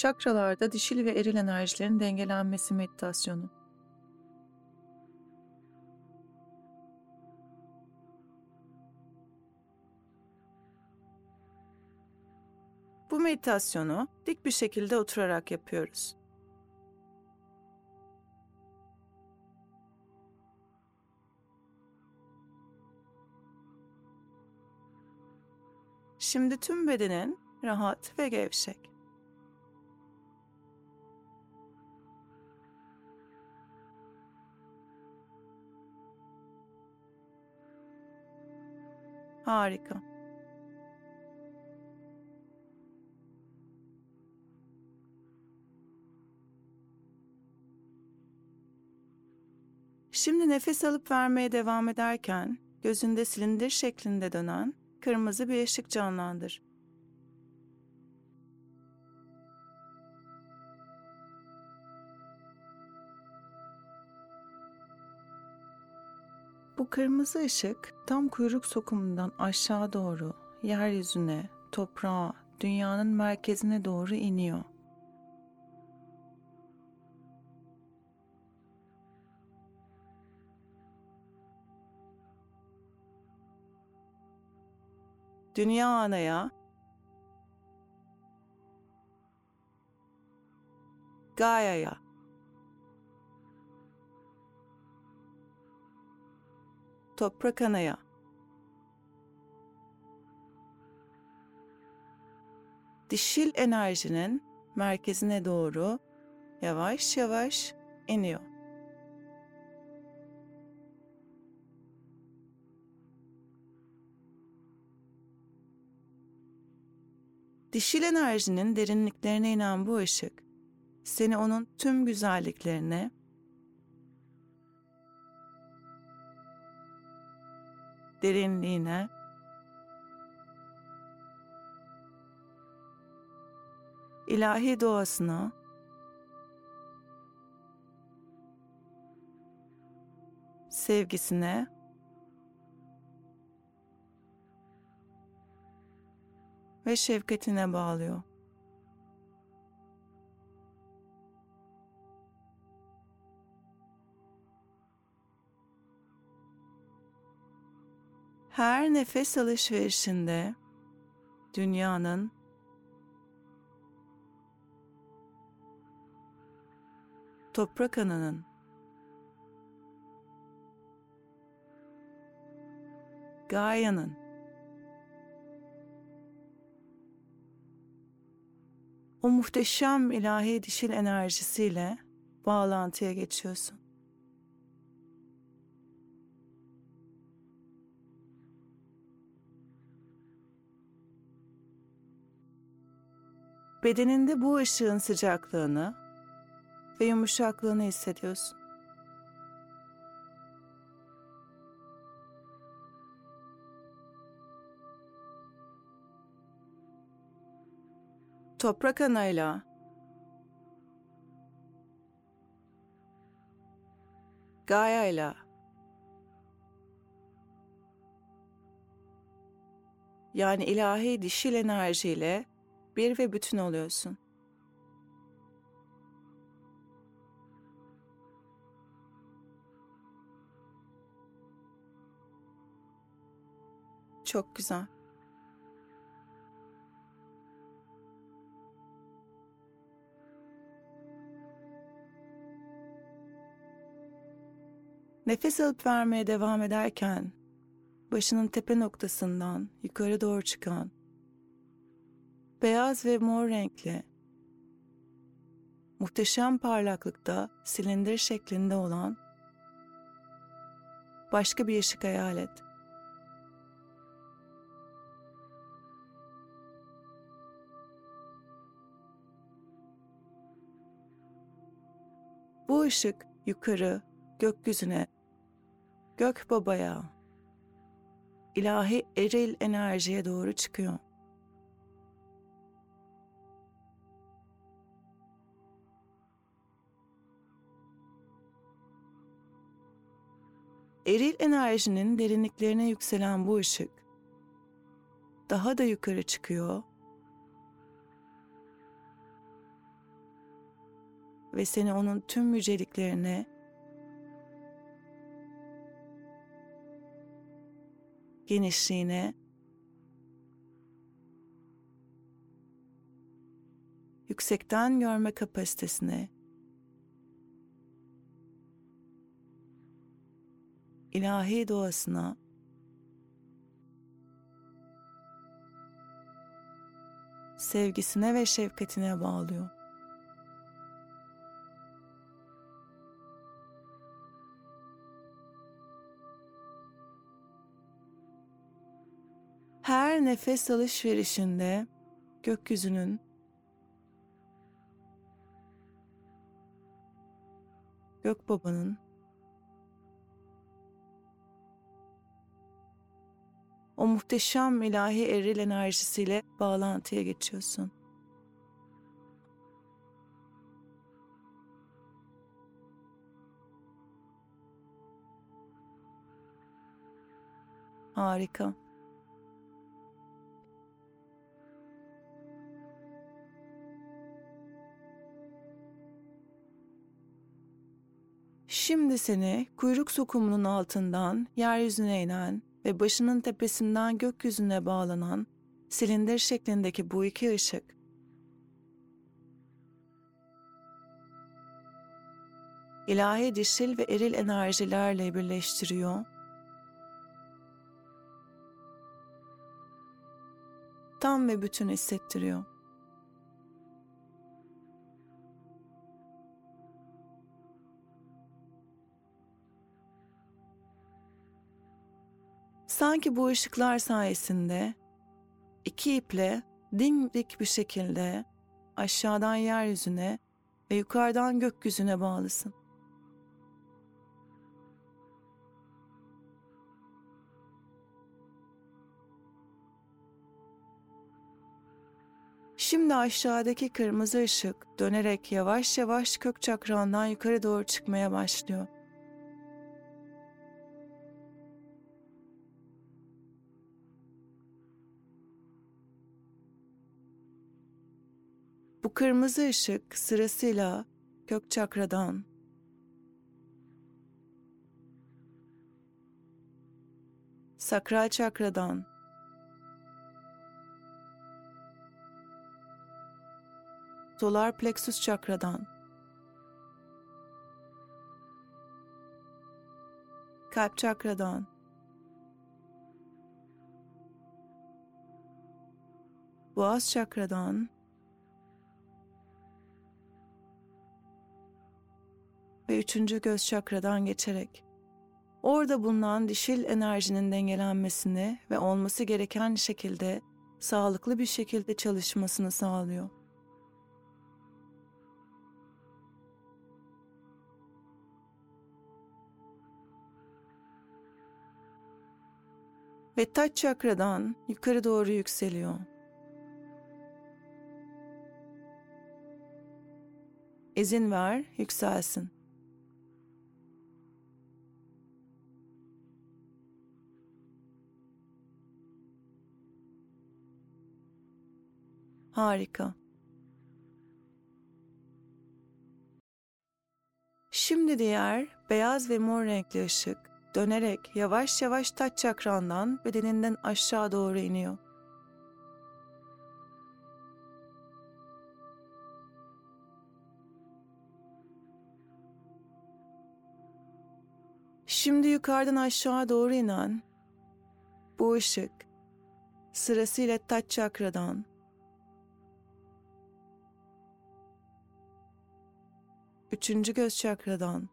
Çakralarda dişil ve eril enerjilerin dengelenmesi meditasyonu. Bu meditasyonu dik bir şekilde oturarak yapıyoruz. Şimdi tüm bedenin rahat ve gevşek. Harika. Şimdi nefes alıp vermeye devam ederken gözünde silindir şeklinde dönen kırmızı bir ışık canlandır. Kırmızı ışık tam kuyruk sokumundan aşağı doğru yeryüzüne, toprağa, dünyanın merkezine doğru iniyor. Dünya Ana'ya Gaia'ya Toprak Ana'ya dişil enerjinin merkezine doğru yavaş yavaş iniyor. Dişil enerjinin derinliklerine inen bu ışık, seni onun tüm güzelliklerine, derinliğine, ilahi doğasına, sevgisine. Ve şefkatine bağlıyor. Her nefes alışverişinde dünyanın toprak ananın Gaia'nın o muhteşem ilahi dişil enerjisiyle bağlantıya geçiyorsun. Bedeninde bu ışığın sıcaklığını ve yumuşaklığını hissediyorsun. toprak anayla Gaia'yla yani ilahi dişil enerjiyle bir ve bütün oluyorsun. Çok güzel. Nefes alıp vermeye devam ederken başının tepe noktasından yukarı doğru çıkan beyaz ve mor renkli muhteşem parlaklıkta silindir şeklinde olan başka bir ışık hayal et. Bu ışık yukarı gökyüzüne, gök babaya, ilahi eril enerjiye doğru çıkıyor. Eril enerjinin derinliklerine yükselen bu ışık daha da yukarı çıkıyor ve seni onun tüm yüceliklerine genişliğine yüksekten görme kapasitesine ilahi doğasına sevgisine ve şefkatine bağlıyor. Her nefes alışverişinde gökyüzünün Gökbaba'nın o muhteşem ilahi eril enerjisiyle bağlantıya geçiyorsun. Harika. Şimdi seni kuyruk sokumunun altından yeryüzüne inen ve başının tepesinden gökyüzüne bağlanan silindir şeklindeki bu iki ışık ilahi dişil ve eril enerjilerle birleştiriyor. Tam ve bütün hissettiriyor. Sanki bu ışıklar sayesinde iki iple dimdik bir şekilde aşağıdan yeryüzüne ve yukarıdan gökyüzüne bağlısın. Şimdi aşağıdaki kırmızı ışık dönerek yavaş yavaş kök çakrandan yukarı doğru çıkmaya başlıyor. Bu kırmızı ışık sırasıyla kök çakradan. Sakral çakradan. Solar plexus çakradan. Kalp çakradan. Boğaz çakradan ve üçüncü göz çakradan geçerek orada bulunan dişil enerjinin dengelenmesini ve olması gereken şekilde sağlıklı bir şekilde çalışmasını sağlıyor. Ve taç çakradan yukarı doğru yükseliyor. İzin ver, yükselsin. Harika. Şimdi diğer beyaz ve mor renkli ışık dönerek yavaş yavaş taç çakrandan bedeninden aşağı doğru iniyor. Şimdi yukarıdan aşağı doğru inen bu ışık sırasıyla taç çakradan Üçüncü göz çakradan.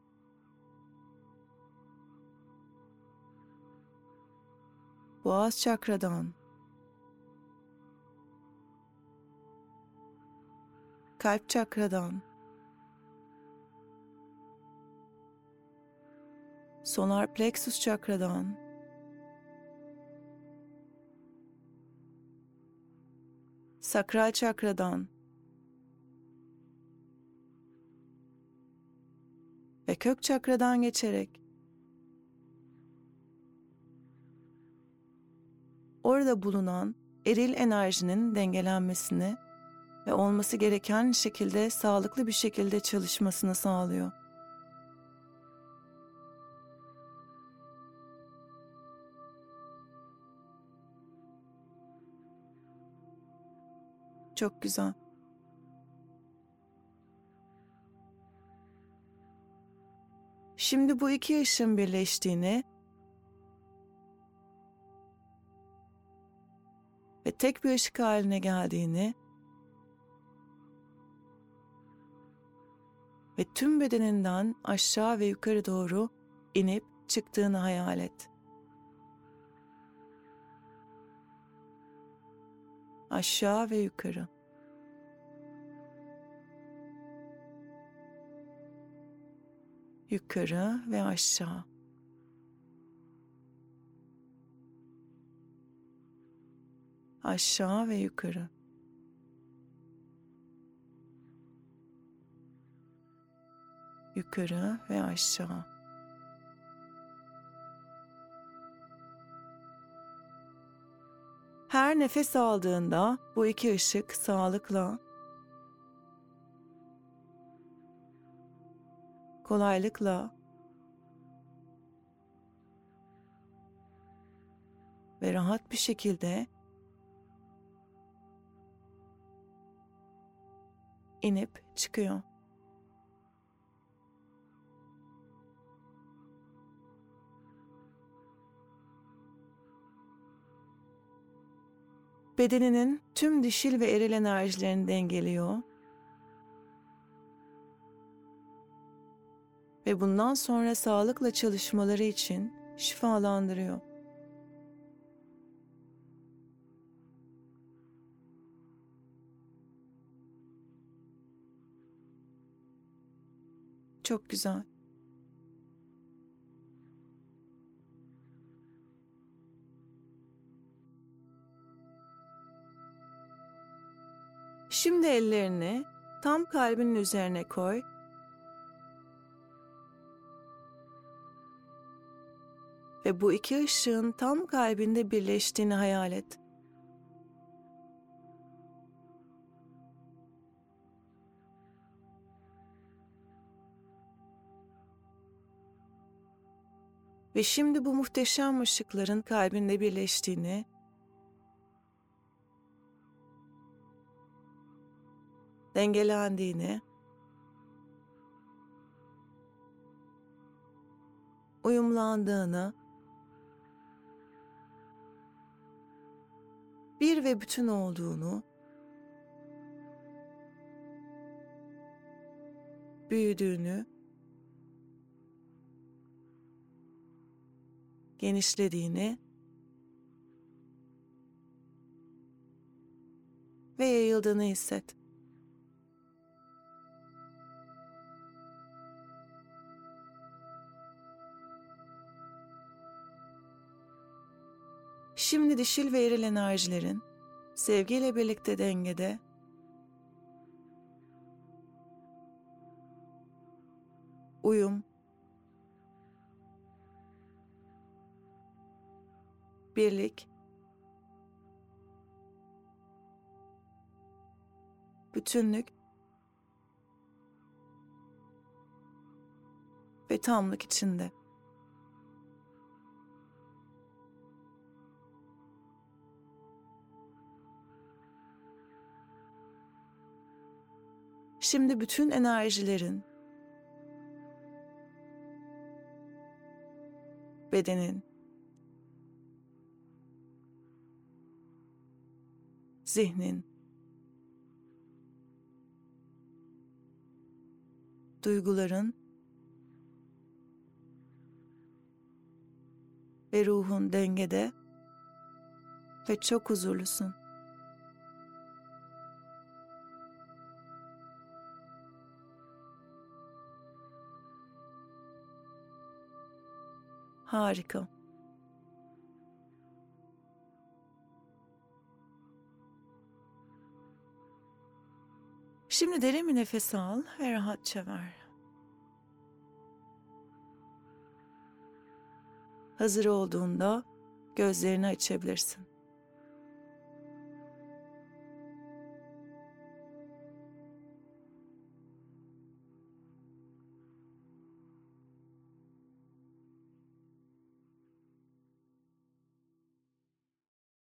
Boğaz çakradan. Kalp çakradan. Solar plexus çakradan. Sakral çakradan. Ve kök çakradan geçerek orada bulunan eril enerjinin dengelenmesini ve olması gereken şekilde sağlıklı bir şekilde çalışmasını sağlıyor. Çok güzel. Şimdi bu iki ışın birleştiğini ve tek bir ışık haline geldiğini ve tüm bedeninden aşağı ve yukarı doğru inip çıktığını hayal et. Aşağı ve yukarı. Yukarı ve aşağı. Aşağı ve yukarı. Yukarı ve aşağı. Her nefes aldığında bu iki ışık sağlıkla, kolaylıkla ve rahat bir şekilde inip çıkıyor. Bedeninin tüm dişil ve eril enerjilerini dengeliyor. Ve bundan sonra sağlıkla çalışmaları için şifalandırıyor. Çok güzel. Şimdi ellerini tam kalbinin üzerine koy. Ve bu iki ışığın tam kalbinde birleştiğini hayal et. Ve şimdi bu muhteşem ışıkların kalbinde birleştiğini dengelendiğini, uyumlandığını, bir ve bütün olduğunu, büyüdüğünü, genişlediğini ve yayıldığını hisset. Şimdi dişil ve eril enerjilerin sevgiyle birlikte dengede uyum, birlik, bütünlük ve tamlık içinde. Şimdi bütün enerjilerin bedenin zihnin duyguların ve ruhun dengede ve çok huzurlusun. Harika. Şimdi derin bir nefes al ve rahatça ver. Hazır olduğunda gözlerini açabilirsin.